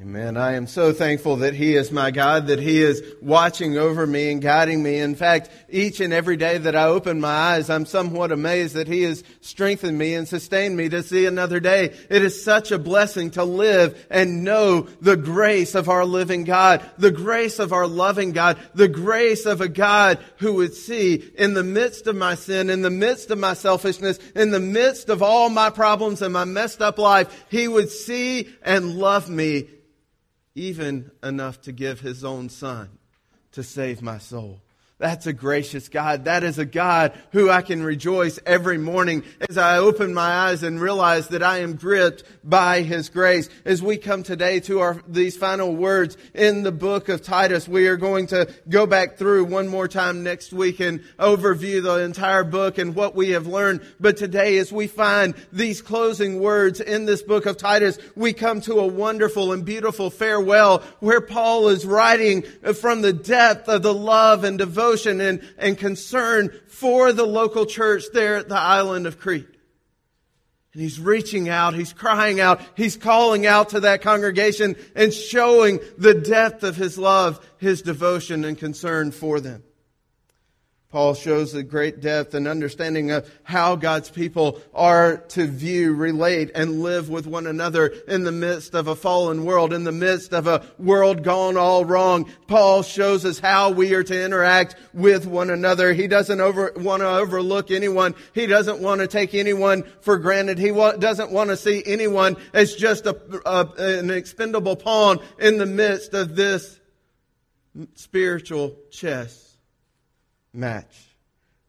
Amen. I am so thankful that He is my God, that He is watching over me and guiding me. In fact, each and every day that I open my eyes, I'm somewhat amazed that He has strengthened me and sustained me to see another day. It is such a blessing to live and know the grace of our living God, the grace of our loving God, the grace of a God who would see in the midst of my sin, in the midst of my selfishness, in the midst of all my problems and my messed up life, He would see and love me even enough to give his own son to save my soul. That's a gracious God. That is a God who I can rejoice every morning as I open my eyes and realize that I am gripped by His grace. As we come today to our, these final words in the book of Titus, we are going to go back through one more time next week and overview the entire book and what we have learned. But today, as we find these closing words in this book of Titus, we come to a wonderful and beautiful farewell where Paul is writing from the depth of the love and devotion devotion and, and concern for the local church there at the island of Crete. And he's reaching out, he's crying out, he's calling out to that congregation and showing the depth of his love, his devotion and concern for them. Paul shows a great depth and understanding of how God's people are to view, relate, and live with one another in the midst of a fallen world, in the midst of a world gone all wrong. Paul shows us how we are to interact with one another. He doesn't over, want to overlook anyone. He doesn't want to take anyone for granted. He wa- doesn't want to see anyone as just a, a, an expendable pawn in the midst of this spiritual chess match.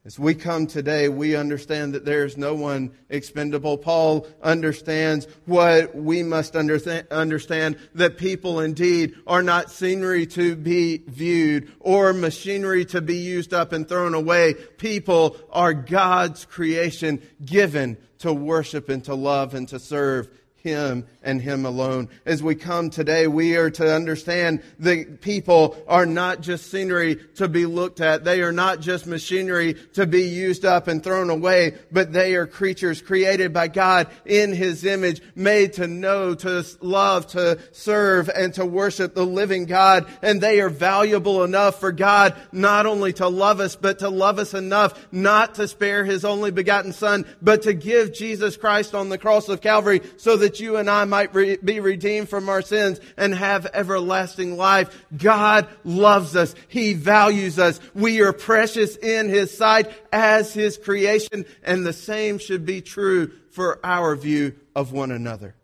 As we come today, we understand that there is no one expendable. Paul understands what we must understand that people indeed are not scenery to be viewed or machinery to be used up and thrown away. People are God's creation given to worship and to love and to serve him and Him alone. As we come today, we are to understand that people are not just scenery to be looked at. They are not just machinery to be used up and thrown away, but they are creatures created by God in His image, made to know, to love, to serve, and to worship the living God. And they are valuable enough for God not only to love us, but to love us enough not to spare His only begotten Son, but to give Jesus Christ on the cross of Calvary so that that you and I might re- be redeemed from our sins and have everlasting life. God loves us. He values us. We are precious in His sight as His creation, and the same should be true for our view of one another.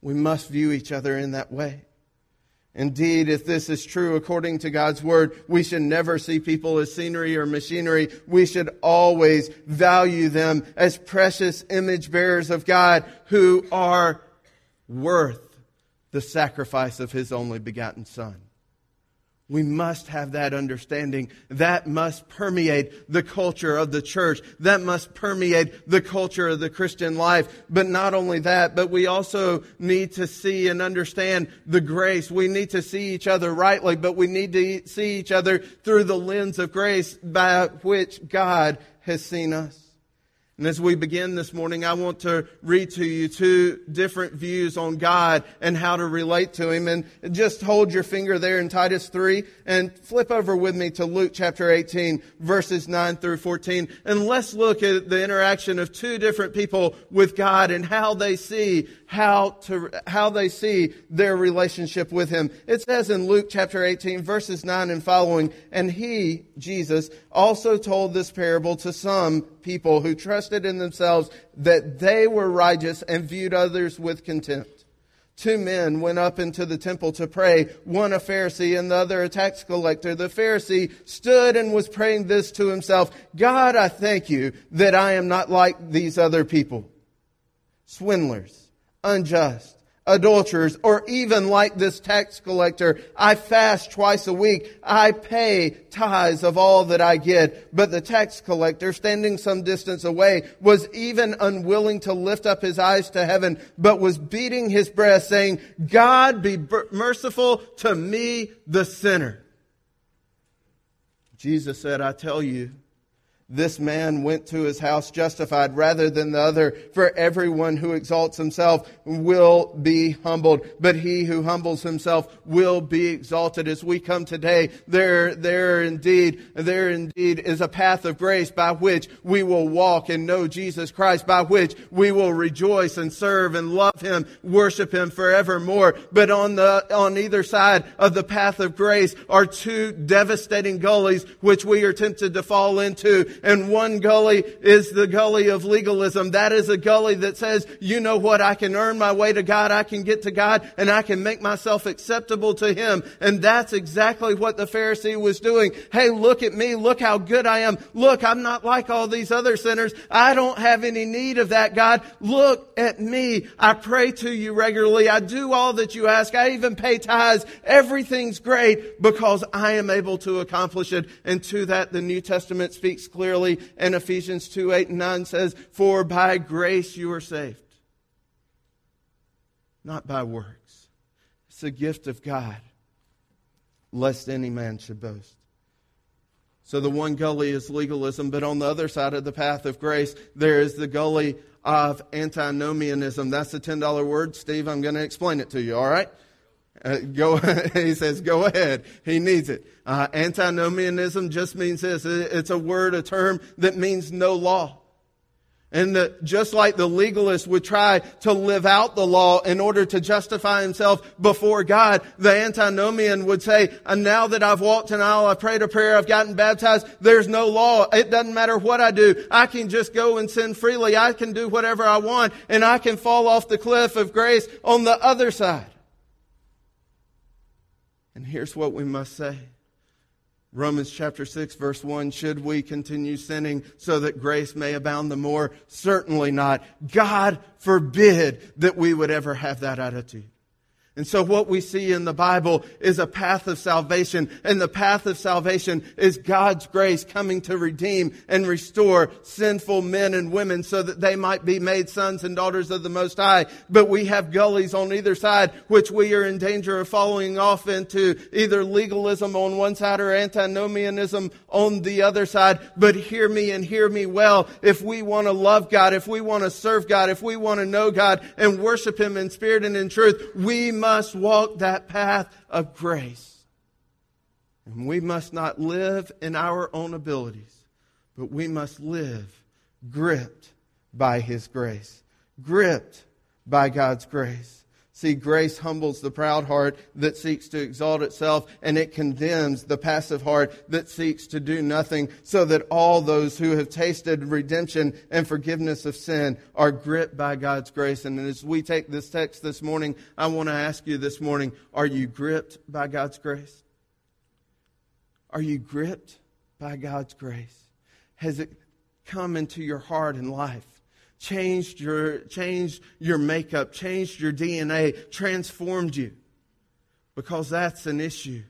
We must view each other in that way. Indeed, if this is true according to God's word, we should never see people as scenery or machinery. We should always value them as precious image bearers of God who are worth the sacrifice of his only begotten son. We must have that understanding. That must permeate the culture of the church. That must permeate the culture of the Christian life. But not only that, but we also need to see and understand the grace. We need to see each other rightly, but we need to see each other through the lens of grace by which God has seen us. And as we begin this morning, I want to read to you two different views on God and how to relate to Him. And just hold your finger there in Titus 3 and flip over with me to Luke chapter 18, verses 9 through 14. And let's look at the interaction of two different people with God and how they see how to, how they see their relationship with Him. It says in Luke chapter 18, verses 9 and following, and He, Jesus, also told this parable to some people who trusted in themselves that they were righteous and viewed others with contempt. Two men went up into the temple to pray, one a Pharisee and the other a tax collector. The Pharisee stood and was praying this to himself, God, I thank you that I am not like these other people, swindlers unjust, adulterers, or even like this tax collector. I fast twice a week. I pay tithes of all that I get. But the tax collector, standing some distance away, was even unwilling to lift up his eyes to heaven, but was beating his breast, saying, God be merciful to me, the sinner. Jesus said, I tell you, This man went to his house justified rather than the other. For everyone who exalts himself will be humbled, but he who humbles himself will be exalted. As we come today, there, there indeed, there indeed is a path of grace by which we will walk and know Jesus Christ, by which we will rejoice and serve and love him, worship him forevermore. But on the, on either side of the path of grace are two devastating gullies which we are tempted to fall into and one gully is the gully of legalism. That is a gully that says, you know what, I can earn my way to God, I can get to God, and I can make myself acceptable to Him. And that's exactly what the Pharisee was doing. Hey, look at me, look how good I am. Look, I'm not like all these other sinners. I don't have any need of that, God. Look at me. I pray to you regularly. I do all that you ask. I even pay tithes. Everything's great because I am able to accomplish it. And to that, the New Testament speaks clearly clearly, and Ephesians 2 8 and 9 says, For by grace you are saved, not by works. It's a gift of God, lest any man should boast. So the one gully is legalism, but on the other side of the path of grace, there is the gully of antinomianism. That's a $10 word. Steve, I'm going to explain it to you, all right? Uh, go, he says, go ahead. He needs it. Uh, antinomianism just means this. It's a word, a term that means no law. And the, just like the legalist would try to live out the law in order to justify himself before God, the antinomian would say, and now that I've walked an aisle, I've prayed a prayer, I've gotten baptized, there's no law. It doesn't matter what I do. I can just go and sin freely. I can do whatever I want and I can fall off the cliff of grace on the other side. And here's what we must say. Romans chapter 6 verse 1, should we continue sinning so that grace may abound the more? Certainly not. God forbid that we would ever have that attitude. And so what we see in the Bible is a path of salvation. And the path of salvation is God's grace coming to redeem and restore sinful men and women so that they might be made sons and daughters of the Most High. But we have gullies on either side, which we are in danger of following off into either legalism on one side or antinomianism on the other side. But hear me and hear me well. If we want to love God, if we want to serve God, if we want to know God and worship Him in spirit and in truth, we must must walk that path of grace. And we must not live in our own abilities, but we must live gripped by His grace, gripped by God's grace. See, grace humbles the proud heart that seeks to exalt itself, and it condemns the passive heart that seeks to do nothing, so that all those who have tasted redemption and forgiveness of sin are gripped by God's grace. And as we take this text this morning, I want to ask you this morning are you gripped by God's grace? Are you gripped by God's grace? Has it come into your heart and life? Changed your, changed your makeup, changed your DNA, transformed you. Because that's an issue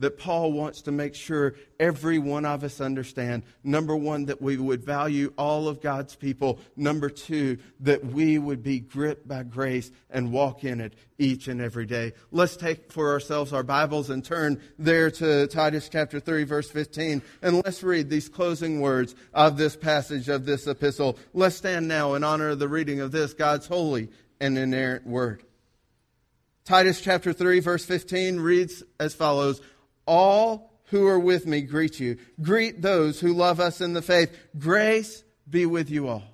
that Paul wants to make sure every one of us understand. Number one, that we would value all of God's people. Number two, that we would be gripped by grace and walk in it each and every day. Let's take for ourselves our Bibles and turn there to Titus chapter 3 verse 15 and let's read these closing words of this passage of this epistle. Let's stand now in honor of the reading of this God's holy and inerrant word. Titus chapter 3 verse 15 reads as follows, all who are with me greet you. Greet those who love us in the faith. Grace be with you all.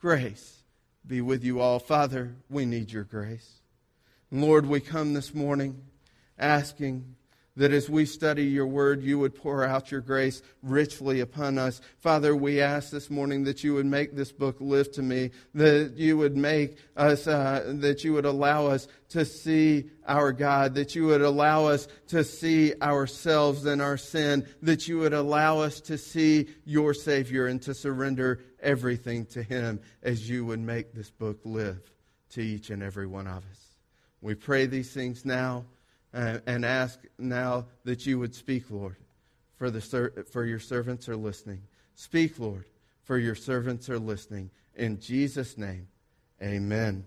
Grace be with you all. Father, we need your grace. Lord, we come this morning asking that as we study your word, you would pour out your grace richly upon us. Father, we ask this morning that you would make this book live to me, that you would make us, uh, that you would allow us to see our God, that you would allow us to see ourselves and our sin, that you would allow us to see your Savior and to surrender everything to Him as you would make this book live to each and every one of us. We pray these things now and ask now that you would speak, Lord, for, the ser- for your servants are listening. Speak, Lord, for your servants are listening. In Jesus' name, amen.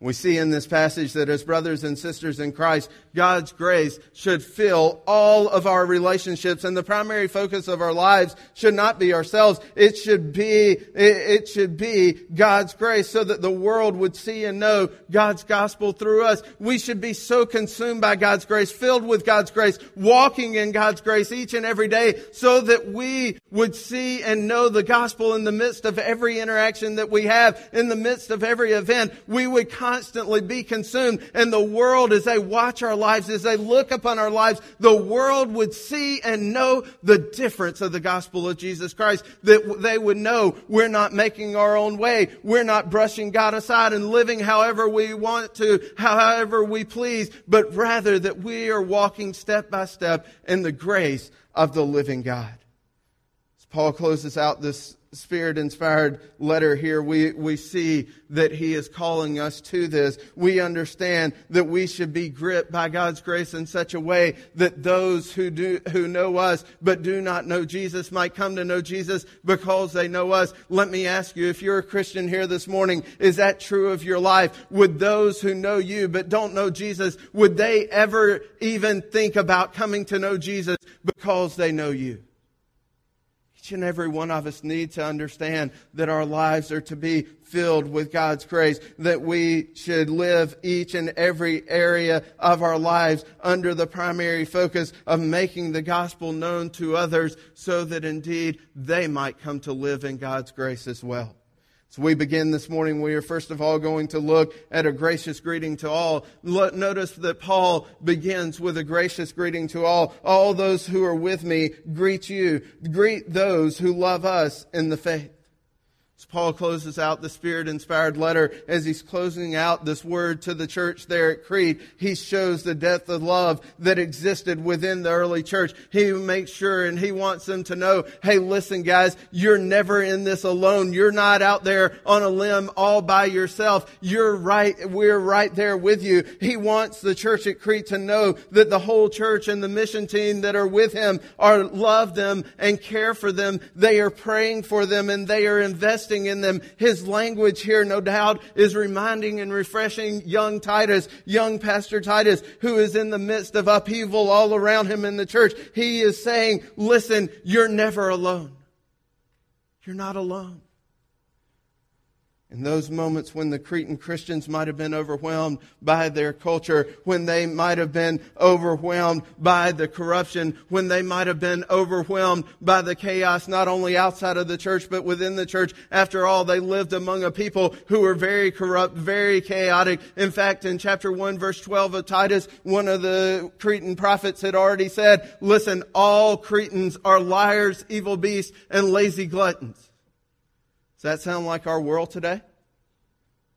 We see in this passage that as brothers and sisters in Christ, God's grace should fill all of our relationships and the primary focus of our lives should not be ourselves. It should be, it should be God's grace so that the world would see and know God's gospel through us. We should be so consumed by God's grace, filled with God's grace, walking in God's grace each and every day so that we would see and know the gospel in the midst of every interaction that we have, in the midst of every event. We would constantly be consumed. And the world, as they watch our lives, as they look upon our lives, the world would see and know the difference of the gospel of Jesus Christ. That they would know we're not making our own way. We're not brushing God aside and living however we want to, however we please, but rather that we are walking step by step in the grace of the living God. As Paul closes out this spirit inspired letter here, we, we see that he is calling us to this. We understand that we should be gripped by God's grace in such a way that those who do, who know us but do not know Jesus might come to know Jesus because they know us. Let me ask you, if you're a Christian here this morning, is that true of your life? Would those who know you but don't know Jesus, would they ever even think about coming to know Jesus because they know you? Each and every one of us need to understand that our lives are to be filled with God's grace, that we should live each and every area of our lives under the primary focus of making the gospel known to others so that indeed they might come to live in God's grace as well. So we begin this morning. We are first of all going to look at a gracious greeting to all. Notice that Paul begins with a gracious greeting to all. All those who are with me greet you. Greet those who love us in the faith. As Paul closes out the Spirit inspired letter, as he's closing out this word to the church there at Crete, he shows the depth of love that existed within the early church. He makes sure and he wants them to know, hey, listen guys, you're never in this alone. You're not out there on a limb all by yourself. You're right, we're right there with you. He wants the church at Crete to know that the whole church and the mission team that are with him are love them and care for them. They are praying for them and they are investing investing in them. His language here, no doubt, is reminding and refreshing young Titus, young Pastor Titus, who is in the midst of upheaval all around him in the church. He is saying, listen, you're never alone. You're not alone. In those moments when the Cretan Christians might have been overwhelmed by their culture, when they might have been overwhelmed by the corruption, when they might have been overwhelmed by the chaos not only outside of the church but within the church. After all, they lived among a people who were very corrupt, very chaotic. In fact, in chapter 1 verse 12 of Titus, one of the Cretan prophets had already said, listen, all Cretans are liars, evil beasts, and lazy gluttons. Does that sound like our world today?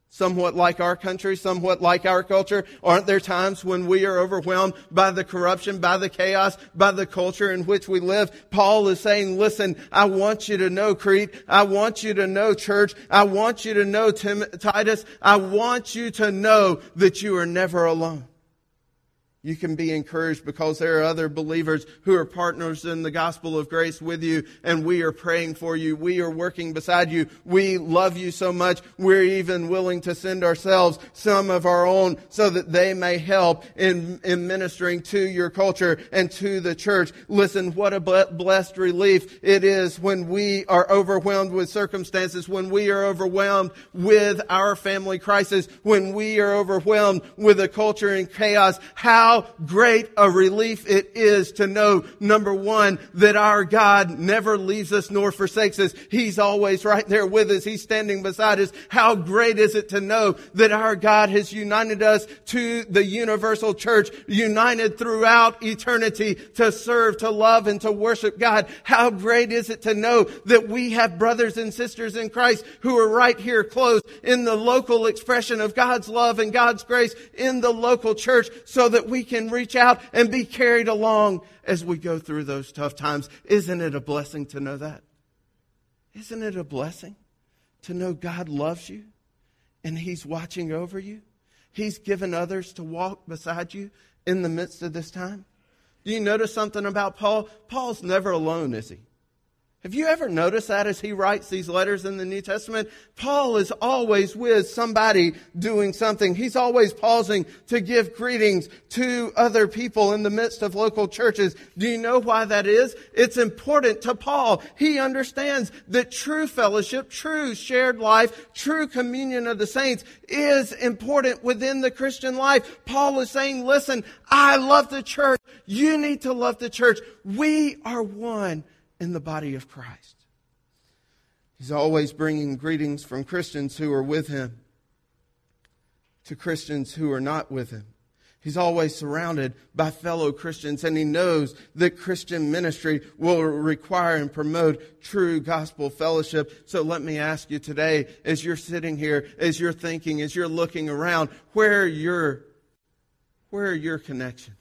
Somewhat like our country, somewhat like our culture. Aren't there times when we are overwhelmed by the corruption, by the chaos, by the culture in which we live? Paul is saying, listen, I want you to know Crete. I want you to know church. I want you to know Tim, Titus. I want you to know that you are never alone. You can be encouraged because there are other believers who are partners in the gospel of grace with you, and we are praying for you. We are working beside you. We love you so much, we're even willing to send ourselves some of our own so that they may help in, in ministering to your culture and to the church. Listen, what a blessed relief it is when we are overwhelmed with circumstances, when we are overwhelmed with our family crisis, when we are overwhelmed with a culture in chaos. How how great a relief it is to know, number one, that our God never leaves us nor forsakes us. He's always right there with us. He's standing beside us. How great is it to know that our God has united us to the universal church, united throughout eternity to serve, to love, and to worship God. How great is it to know that we have brothers and sisters in Christ who are right here close in the local expression of God's love and God's grace in the local church so that can reach out and be carried along as we go through those tough times. Isn't it a blessing to know that? Isn't it a blessing to know God loves you and He's watching over you? He's given others to walk beside you in the midst of this time. Do you notice something about Paul? Paul's never alone, is he? Have you ever noticed that as he writes these letters in the New Testament? Paul is always with somebody doing something. He's always pausing to give greetings to other people in the midst of local churches. Do you know why that is? It's important to Paul. He understands that true fellowship, true shared life, true communion of the saints is important within the Christian life. Paul is saying, listen, I love the church. You need to love the church. We are one in the body of Christ. He's always bringing greetings from Christians who are with him to Christians who are not with him. He's always surrounded by fellow Christians, and he knows that Christian ministry will require and promote true gospel fellowship. So let me ask you today, as you're sitting here, as you're thinking, as you're looking around, where are your, where are your connections?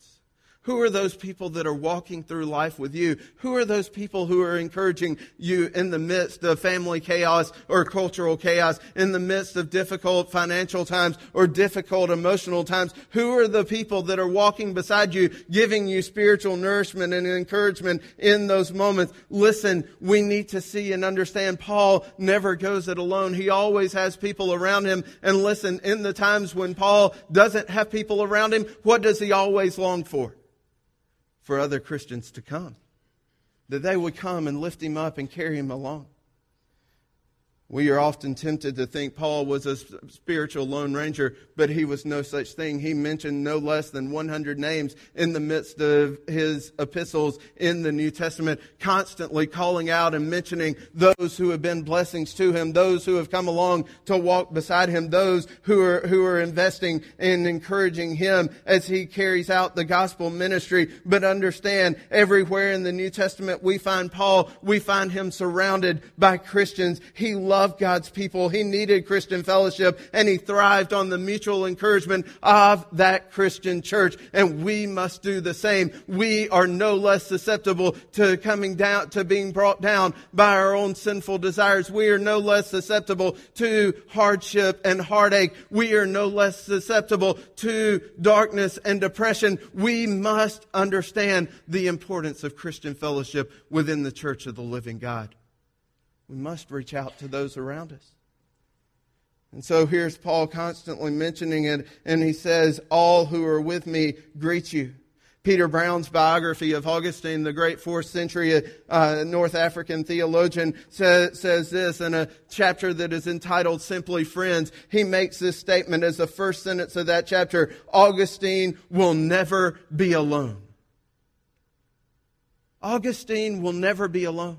Who are those people that are walking through life with you? Who are those people who are encouraging you in the midst of family chaos or cultural chaos, in the midst of difficult financial times or difficult emotional times? Who are the people that are walking beside you, giving you spiritual nourishment and encouragement in those moments? Listen, we need to see and understand Paul never goes it alone. He always has people around him. And listen, in the times when Paul doesn't have people around him, what does he always long for? For other Christians to come. That they would come and lift him up and carry him along. We are often tempted to think Paul was a spiritual lone ranger, but he was no such thing. He mentioned no less than 100 names in the midst of his epistles in the New Testament, constantly calling out and mentioning those who have been blessings to him, those who have come along to walk beside him, those who are, who are investing and encouraging him as he carries out the gospel ministry. But understand, everywhere in the New Testament we find Paul, we find him surrounded by Christians. He loves loved God's people. He needed Christian fellowship and he thrived on the mutual encouragement of that Christian church. And we must do the same. We are no less susceptible to coming down, to being brought down by our own sinful desires. We are no less susceptible to hardship and heartache. We are no less susceptible to darkness and depression. We must understand the importance of Christian fellowship within the church of the living God we must reach out to those around us. And so here's Paul constantly mentioning it, and he says, All who are with me greet you. Peter Brown's biography of Augustine, the great fourth century uh, North African theologian, says, says this in a chapter that is entitled Simply Friends. He makes this statement as the first sentence of that chapter Augustine will never be alone. Augustine will never be alone.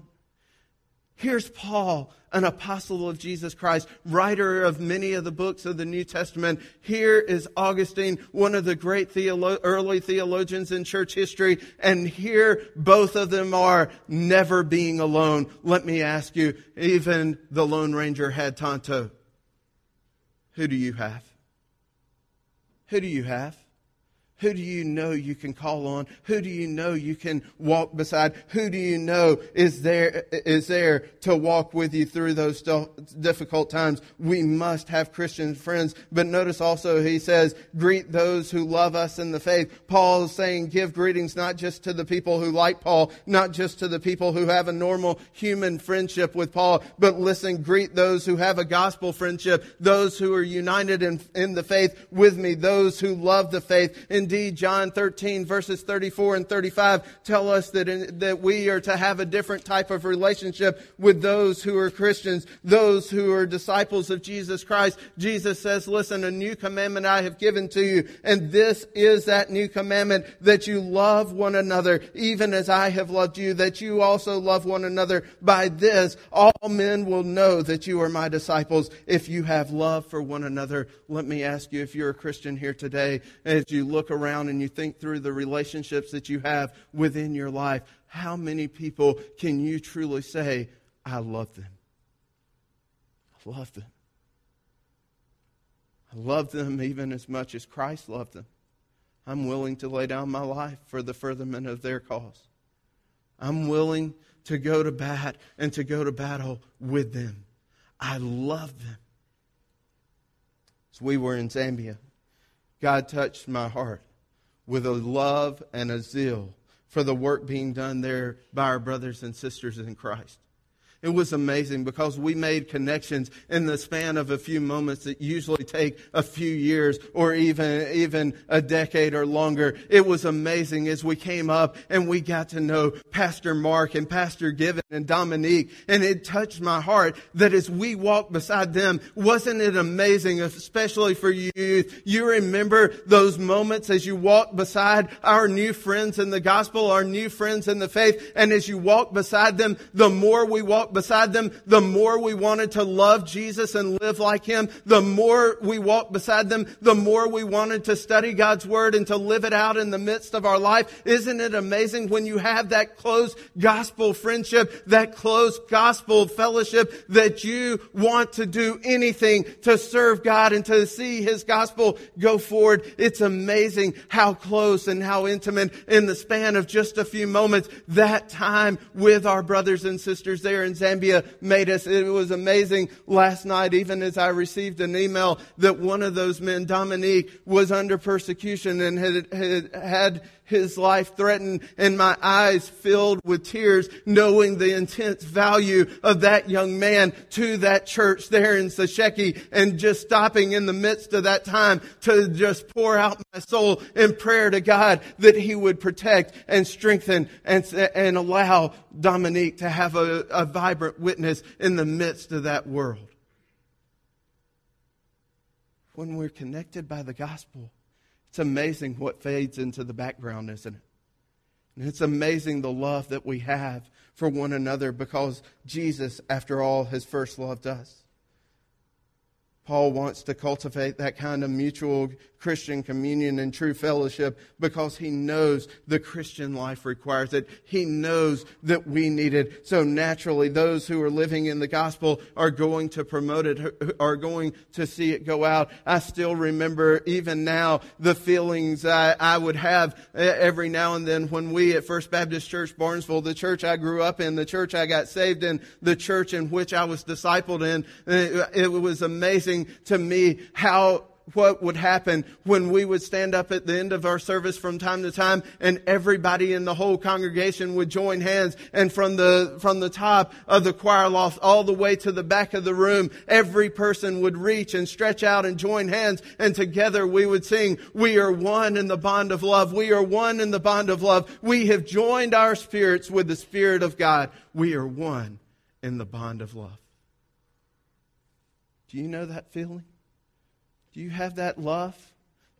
Here's Paul, an apostle of Jesus Christ, writer of many of the books of the New Testament. Here is Augustine, one of the great theolo- early theologians in church history. And here both of them are never being alone. Let me ask you, even the Lone Ranger had Tonto. Who do you have? Who do you have? Who do you know you can call on? Who do you know you can walk beside? Who do you know is there, is there to walk with you through those difficult times? We must have Christian friends. But notice also he says, greet those who love us in the faith. Paul is saying, give greetings not just to the people who like Paul, not just to the people who have a normal human friendship with Paul, but listen, greet those who have a gospel friendship, those who are united in, in the faith with me, those who love the faith. And Indeed, John 13 verses 34 and 35 tell us that, in, that we are to have a different type of relationship with those who are Christians, those who are disciples of Jesus Christ. Jesus says, listen, a new commandment I have given to you, and this is that new commandment that you love one another, even as I have loved you, that you also love one another. By this, all men will know that you are my disciples if you have love for one another. Let me ask you if you're a Christian here today, as you look around around and you think through the relationships that you have within your life, how many people can you truly say, I love them? I love them. I love them even as much as Christ loved them. I'm willing to lay down my life for the furtherment of their cause. I'm willing to go to bat and to go to battle with them. I love them. As we were in Zambia, God touched my heart with a love and a zeal for the work being done there by our brothers and sisters in Christ. It was amazing because we made connections in the span of a few moments that usually take a few years or even, even a decade or longer. It was amazing as we came up and we got to know Pastor Mark and Pastor Given and Dominique. And it touched my heart that as we walked beside them, wasn't it amazing, especially for you? You remember those moments as you walked beside our new friends in the gospel, our new friends in the faith. And as you walked beside them, the more we walked beside them, the more we wanted to love Jesus and live like Him. The more we walked beside them, the more we wanted to study God's Word and to live it out in the midst of our life. Isn't it amazing when you have that close gospel friendship, that close gospel fellowship that you want to do anything to serve God and to see His gospel go forward? It's amazing how close and how intimate in the span of just a few moments that time with our brothers and sisters there in Zambia made us. It was amazing last night, even as I received an email that one of those men, Dominique, was under persecution and had, had, had his life threatened and my eyes filled with tears knowing the intense value of that young man to that church there in Sesheke and just stopping in the midst of that time to just pour out my soul in prayer to God that he would protect and strengthen and, and allow Dominique to have a, a vibrant witness in the midst of that world. When we're connected by the gospel, it's amazing what fades into the background, isn't it? And it's amazing the love that we have for one another because Jesus, after all, has first loved us. Paul wants to cultivate that kind of mutual Christian communion and true fellowship because he knows the Christian life requires it. He knows that we need it. So naturally, those who are living in the gospel are going to promote it, are going to see it go out. I still remember even now the feelings I, I would have every now and then when we at First Baptist Church Barnesville, the church I grew up in, the church I got saved in, the church in which I was discipled in, it was amazing to me how what would happen when we would stand up at the end of our service from time to time and everybody in the whole congregation would join hands and from the, from the top of the choir loft all the way to the back of the room, every person would reach and stretch out and join hands and together we would sing, we are one in the bond of love. We are one in the bond of love. We have joined our spirits with the Spirit of God. We are one in the bond of love. Do you know that feeling? Do you have that love,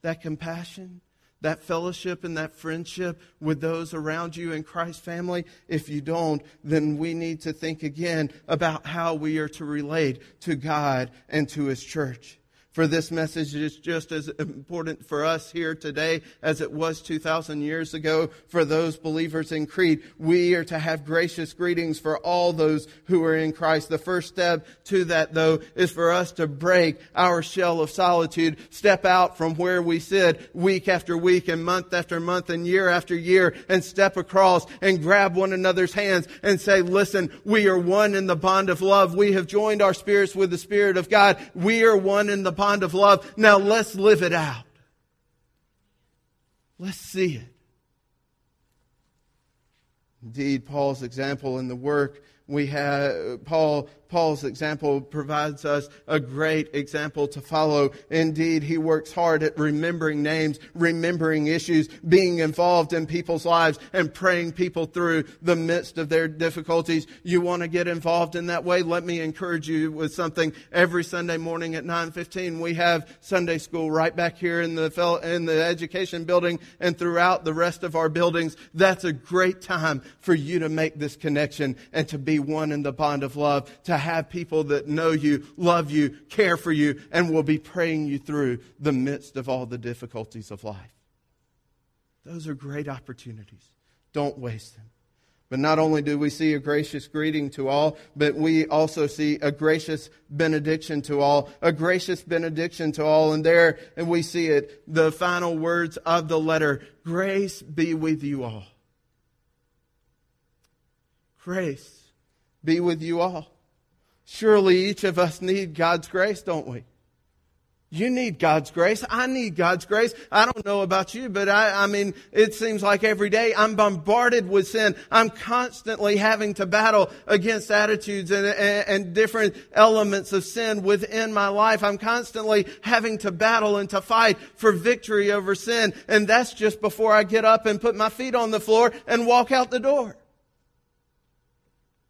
that compassion, that fellowship, and that friendship with those around you in Christ's family? If you don't, then we need to think again about how we are to relate to God and to His church for this message is just as important for us here today as it was 2,000 years ago for those believers in Crete. We are to have gracious greetings for all those who are in Christ. The first step to that, though, is for us to break our shell of solitude, step out from where we sit week after week and month after month and year after year and step across and grab one another's hands and say, listen, we are one in the bond of love. We have joined our spirits with the Spirit of God. We are one in the bond of love. Now let's live it out. Let's see it. Indeed, Paul's example in the work we have, Paul Paul's example provides us a great example to follow. Indeed, he works hard at remembering names, remembering issues, being involved in people's lives, and praying people through the midst of their difficulties. You want to get involved in that way? Let me encourage you with something. Every Sunday morning at 9:15, we have Sunday school right back here in the in the education building and throughout the rest of our buildings. That's a great time for you to make this connection and to be one in the bond of love. To have people that know you, love you, care for you, and will be praying you through the midst of all the difficulties of life. Those are great opportunities. Don't waste them. But not only do we see a gracious greeting to all, but we also see a gracious benediction to all, a gracious benediction to all. And there, and we see it, the final words of the letter, grace be with you all. Grace be with you all. Surely each of us need God's grace, don't we? You need God's grace. I need God's grace. I don't know about you, but I, I mean, it seems like every day I'm bombarded with sin. I'm constantly having to battle against attitudes and, and, and different elements of sin within my life. I'm constantly having to battle and to fight for victory over sin. And that's just before I get up and put my feet on the floor and walk out the door.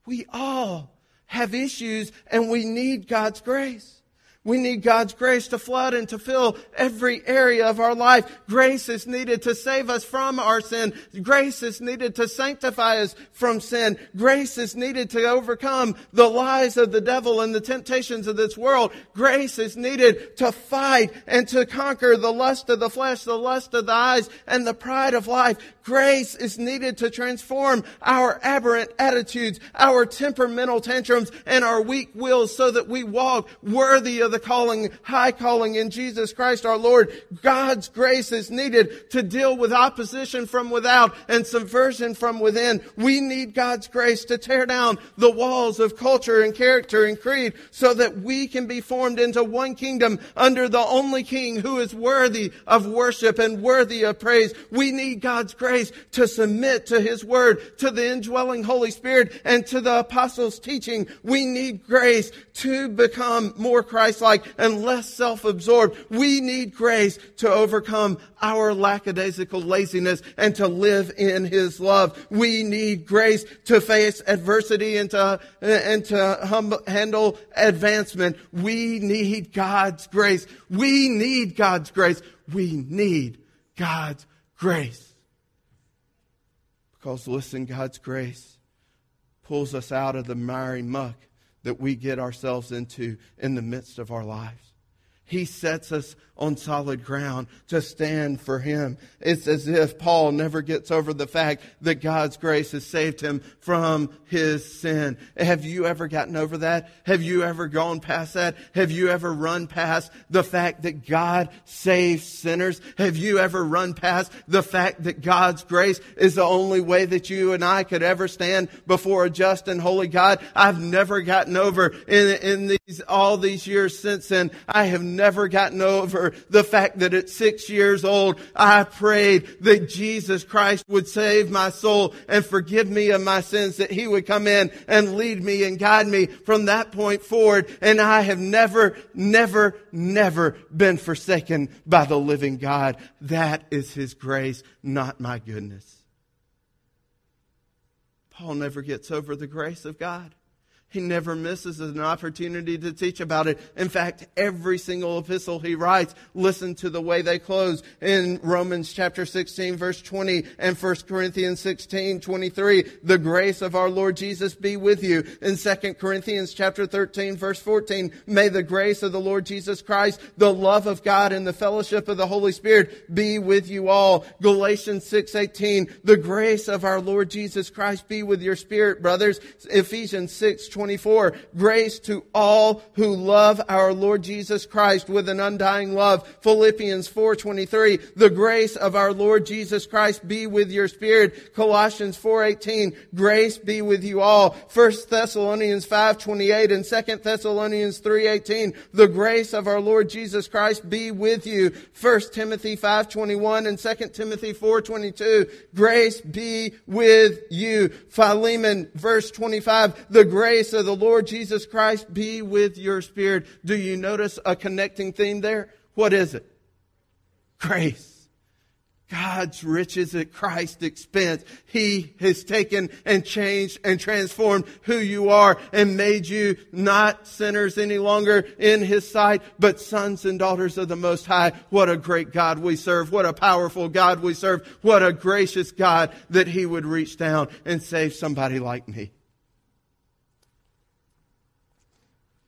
We all have issues and we need God's grace. We need God's grace to flood and to fill every area of our life. Grace is needed to save us from our sin. Grace is needed to sanctify us from sin. Grace is needed to overcome the lies of the devil and the temptations of this world. Grace is needed to fight and to conquer the lust of the flesh, the lust of the eyes, and the pride of life. Grace is needed to transform our aberrant attitudes, our temperamental tantrums, and our weak wills so that we walk worthy of the calling, high calling in Jesus Christ our Lord. God's grace is needed to deal with opposition from without and subversion from within. We need God's grace to tear down the walls of culture and character and creed so that we can be formed into one kingdom under the only king who is worthy of worship and worthy of praise. We need God's grace to submit to his word, to the indwelling Holy Spirit and to the apostles' teaching. We need grace to become more Christ like and less self-absorbed. We need grace to overcome our lackadaisical laziness and to live in His love. We need grace to face adversity and to, and to hum, handle advancement. We need God's grace. We need God's grace. We need God's grace. Because listen, God's grace pulls us out of the miry muck that we get ourselves into in the midst of our lives. He sets us on solid ground to stand for him. It's as if Paul never gets over the fact that God's grace has saved him from his sin. Have you ever gotten over that? Have you ever gone past that? Have you ever run past the fact that God saves sinners? Have you ever run past the fact that God's grace is the only way that you and I could ever stand before a just and holy God? I've never gotten over in, in these, all these years since then. I have never gotten over the fact that at six years old, I prayed that Jesus Christ would save my soul and forgive me of my sins, that He would come in and lead me and guide me from that point forward. And I have never, never, never been forsaken by the living God. That is His grace, not my goodness. Paul never gets over the grace of God. He never misses an opportunity to teach about it. In fact, every single epistle he writes, listen to the way they close in Romans chapter 16 verse 20 and 1 Corinthians 16, 23. The grace of our Lord Jesus be with you. In 2 Corinthians chapter 13 verse 14, may the grace of the Lord Jesus Christ, the love of God and the fellowship of the Holy Spirit be with you all. Galatians 6, 18, the grace of our Lord Jesus Christ be with your spirit, brothers. Ephesians 6, 24. Grace to all who love our Lord Jesus Christ with an undying love. Philippians 4.23. The grace of our Lord Jesus Christ be with your spirit. Colossians 4.18. Grace be with you all. 1 Thessalonians 5.28 and 2 Thessalonians 3.18. The grace of our Lord Jesus Christ be with you. 1 Timothy 5.21 and 2 Timothy 4.22. Grace be with you. Philemon verse 25. The grace grace of the Lord Jesus Christ be with your spirit. Do you notice a connecting theme there? What is it? Grace. God's riches at Christ's expense. He has taken and changed and transformed who you are and made you not sinners any longer in His sight, but sons and daughters of the Most High. What a great God we serve. What a powerful God we serve. What a gracious God that He would reach down and save somebody like me.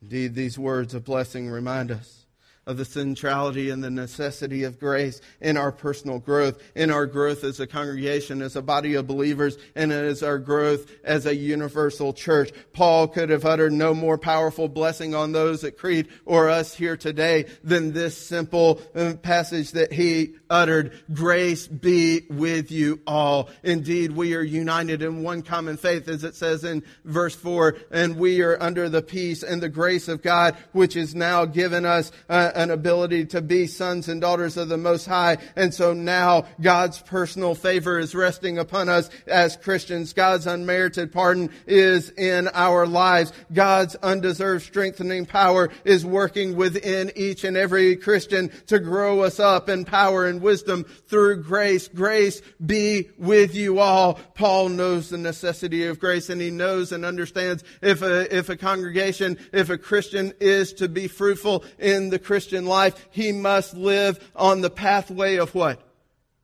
Indeed, these words of blessing remind us of the centrality and the necessity of grace in our personal growth, in our growth as a congregation, as a body of believers, and as our growth as a universal church. Paul could have uttered no more powerful blessing on those at Crete or us here today than this simple uh, passage that he uttered. Grace be with you all. Indeed, we are united in one common faith, as it says in verse 4, and we are under the peace and the grace of God, which is now given us uh, an ability to be sons and daughters of the Most High. And so now God's personal favor is resting upon us as Christians. God's unmerited pardon is in our lives. God's undeserved strengthening power is working within each and every Christian to grow us up in power and wisdom through grace. Grace be with you all. Paul knows the necessity of grace and he knows and understands if a, if a congregation, if a Christian is to be fruitful in the Christian life, he must live on the pathway of what?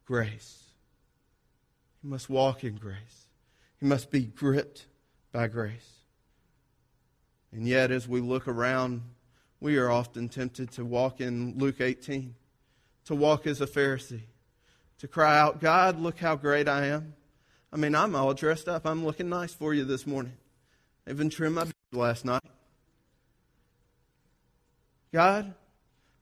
Grace. He must walk in grace. He must be gripped by grace. And yet, as we look around, we are often tempted to walk in Luke 18, to walk as a Pharisee, to cry out, God, look how great I am. I mean, I'm all dressed up. I'm looking nice for you this morning. I even trimmed my beard last night. God,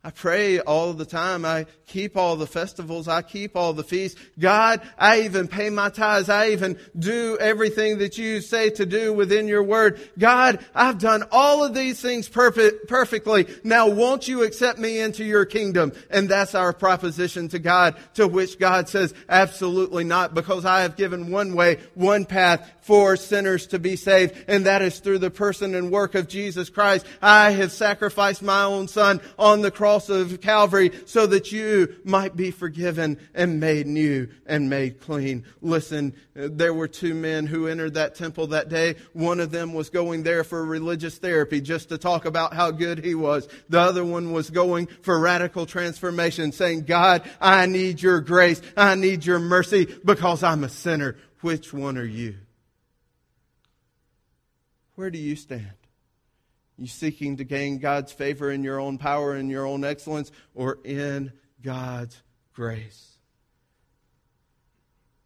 I pray all the time. I keep all the festivals. I keep all the feasts. God, I even pay my tithes. I even do everything that you say to do within your word. God, I've done all of these things perfect, perfectly. Now won't you accept me into your kingdom? And that's our proposition to God, to which God says, absolutely not, because I have given one way, one path for sinners to be saved, and that is through the person and work of Jesus Christ. I have sacrificed my own son on the cross of Calvary so that you might be forgiven and made new and made clean. Listen, there were two men who entered that temple that day. One of them was going there for religious therapy just to talk about how good he was. The other one was going for radical transformation saying, God, I need your grace. I need your mercy because I'm a sinner. Which one are you? Where do you stand? You seeking to gain God's favor in your own power and your own excellence or in God's grace?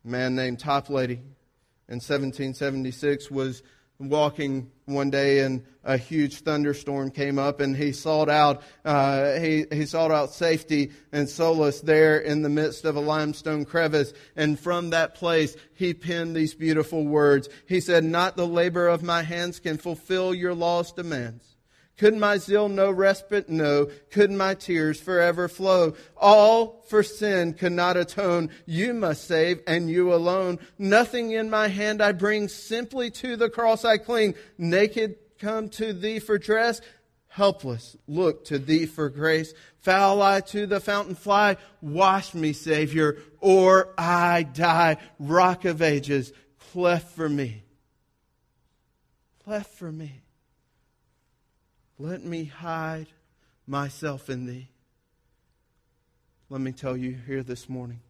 A man named Toplady in 1776 was walking one day and a huge thunderstorm came up and he sought out uh, he, he sought out safety and solace there in the midst of a limestone crevice. And from that place he penned these beautiful words. He said not the labor of my hands can fulfill your law's demands could my zeal no respite know? Could my tears forever flow? All for sin could not atone. You must save, and you alone. Nothing in my hand I bring, simply to the cross I cling. Naked come to thee for dress, helpless look to thee for grace. Foul I to the fountain fly, wash me, Savior, or I die. Rock of ages, cleft for me. Cleft for me. Let me hide myself in thee. Let me tell you here this morning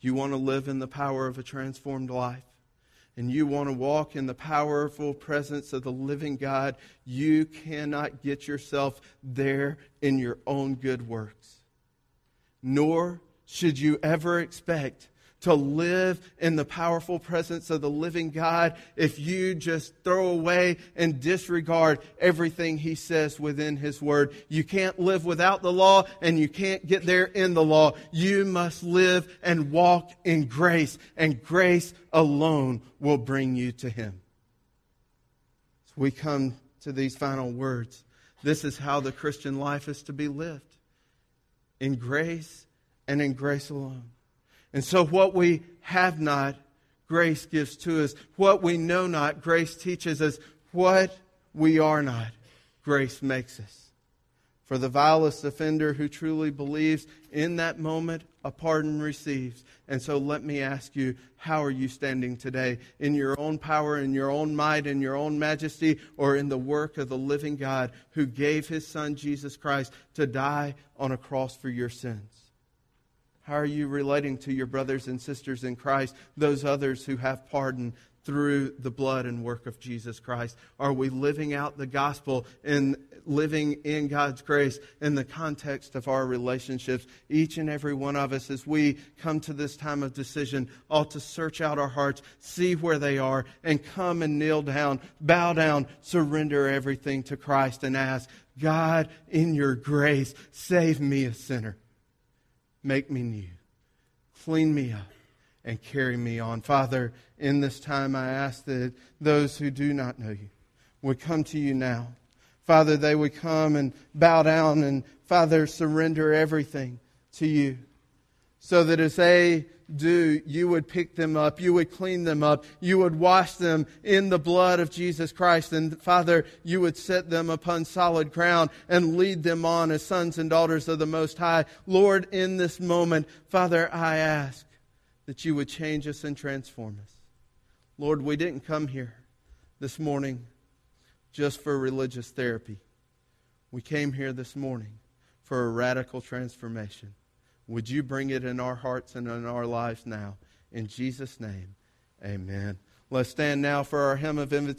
you want to live in the power of a transformed life, and you want to walk in the powerful presence of the living God, you cannot get yourself there in your own good works. Nor should you ever expect to live in the powerful presence of the living God if you just throw away and disregard everything He says within His Word. You can't live without the law and you can't get there in the law. You must live and walk in grace, and grace alone will bring you to Him. So we come to these final words. This is how the Christian life is to be lived in grace and in grace alone. And so, what we have not, grace gives to us. What we know not, grace teaches us. What we are not, grace makes us. For the vilest offender who truly believes, in that moment, a pardon receives. And so let me ask you, how are you standing today? In your own power, in your own might, in your own majesty, or in the work of the living God who gave his Son, Jesus Christ, to die on a cross for your sins? How are you relating to your brothers and sisters in Christ, those others who have pardon through the blood and work of Jesus Christ? Are we living out the gospel and living in God's grace in the context of our relationships? Each and every one of us, as we come to this time of decision, ought to search out our hearts, see where they are, and come and kneel down, bow down, surrender everything to Christ, and ask, God, in your grace, save me a sinner. Make me new. Clean me up and carry me on. Father, in this time I ask that those who do not know you would come to you now. Father, they would come and bow down and, Father, surrender everything to you. So that as they do, you would pick them up, you would clean them up, you would wash them in the blood of Jesus Christ, and Father, you would set them upon solid ground and lead them on as sons and daughters of the Most High. Lord, in this moment, Father, I ask that you would change us and transform us. Lord, we didn't come here this morning just for religious therapy. We came here this morning for a radical transformation. Would you bring it in our hearts and in our lives now? In Jesus' name, amen. Let's stand now for our hymn of invitation.